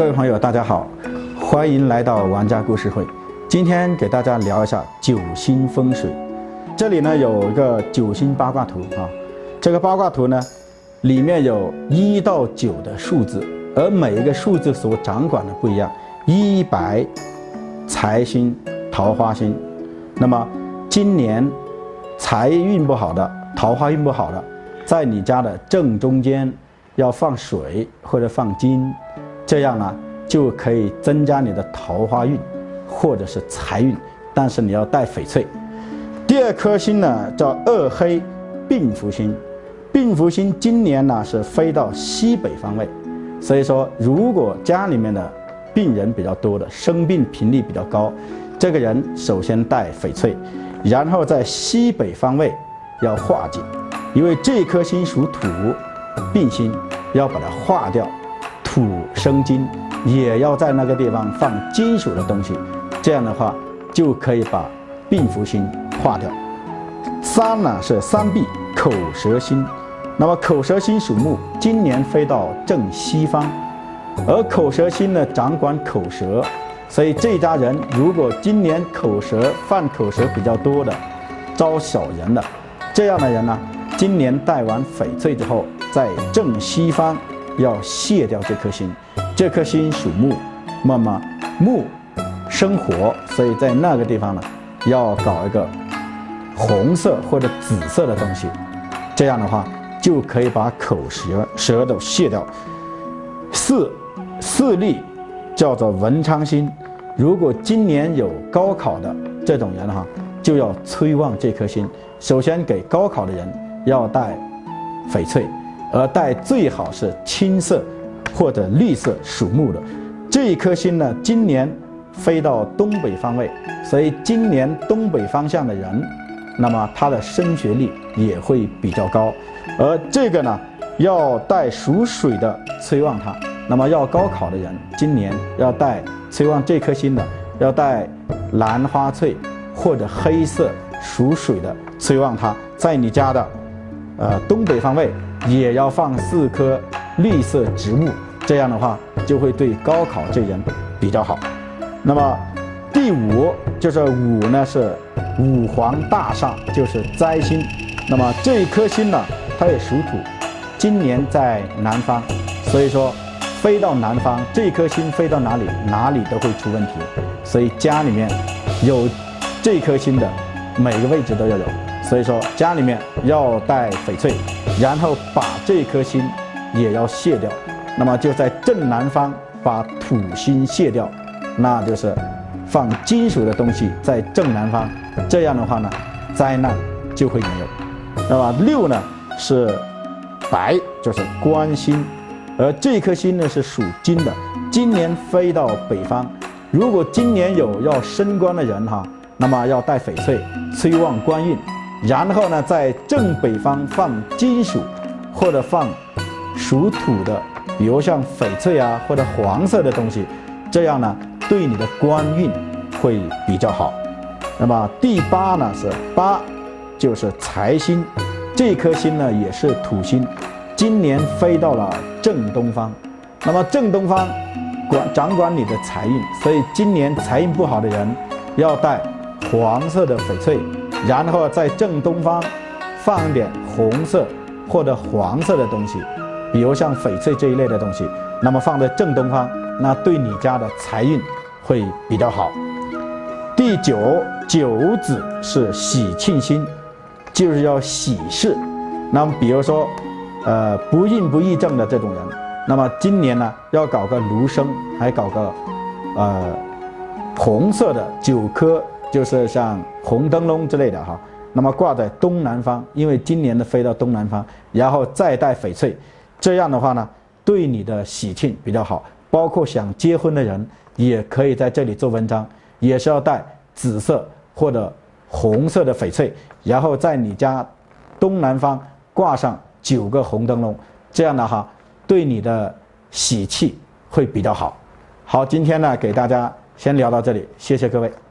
各位朋友，大家好，欢迎来到玩家故事会。今天给大家聊一下九星风水。这里呢有一个九星八卦图啊，这个八卦图呢里面有一到九的数字，而每一个数字所掌管的不一样。一白财星、桃花星，那么今年财运不好的、桃花运不好的，在你家的正中间要放水或者放金。这样呢，就可以增加你的桃花运，或者是财运，但是你要带翡翠。第二颗星呢叫二黑病福星，病福星今年呢是飞到西北方位，所以说如果家里面的病人比较多的，生病频率比较高，这个人首先带翡翠，然后在西北方位要化解，因为这颗星属土，病星要把它化掉。土生金，也要在那个地方放金属的东西，这样的话就可以把病符星化掉。三呢是三壁口舌星，那么口舌星属木，今年飞到正西方，而口舌星呢掌管口舌，所以这家人如果今年口舌犯口舌比较多的，招小人的这样的人呢，今年戴完翡翠之后，在正西方。要卸掉这颗心，这颗心属木，那么木生火，所以在那个地方呢，要搞一个红色或者紫色的东西，这样的话就可以把口舌舌头卸掉。四四立叫做文昌星，如果今年有高考的这种人哈，就要催旺这颗心。首先给高考的人要带翡翠。而带最好是青色或者绿色属木的这一颗星呢，今年飞到东北方位，所以今年东北方向的人，那么他的升学率也会比较高。而这个呢，要带属水的催旺他。那么要高考的人，今年要带催旺这颗星的，要带兰花翠或者黑色属水的催旺它，在你家的呃东北方位。也要放四棵绿色植物，这样的话就会对高考这人比较好。那么第五就是五呢，是五黄大煞，就是灾星。那么这一颗星呢，它也属土，今年在南方，所以说飞到南方，这颗星飞到哪里，哪里都会出问题。所以家里面有这颗星的，每个位置都要有。所以说家里面要带翡翠，然后把这颗星也要卸掉，那么就在正南方把土星卸掉，那就是放金属的东西在正南方，这样的话呢，灾难就会没有。那么六呢是白，就是官星，而这颗星呢是属金的，今年飞到北方，如果今年有要升官的人哈，那么要带翡翠催旺官运。然后呢，在正北方放金属，或者放属土的，比如像翡翠啊，或者黄色的东西，这样呢，对你的官运会比较好。那么第八呢是八，就是财星，这颗星呢也是土星，今年飞到了正东方。那么正东方管掌管你的财运，所以今年财运不好的人要带黄色的翡翠。然后在正东方放一点红色或者黄色的东西，比如像翡翠这一类的东西，那么放在正东方，那对你家的财运会比较好。第九九子是喜庆星，就是要喜事。那么比如说，呃，不孕不育症的这种人，那么今年呢要搞个卢生，还搞个呃红色的九颗。就是像红灯笼之类的哈，那么挂在东南方，因为今年的飞到东南方，然后再带翡翠，这样的话呢，对你的喜庆比较好。包括想结婚的人也可以在这里做文章，也是要带紫色或者红色的翡翠，然后在你家东南方挂上九个红灯笼，这样的哈，对你的喜气会比较好。好，今天呢给大家先聊到这里，谢谢各位。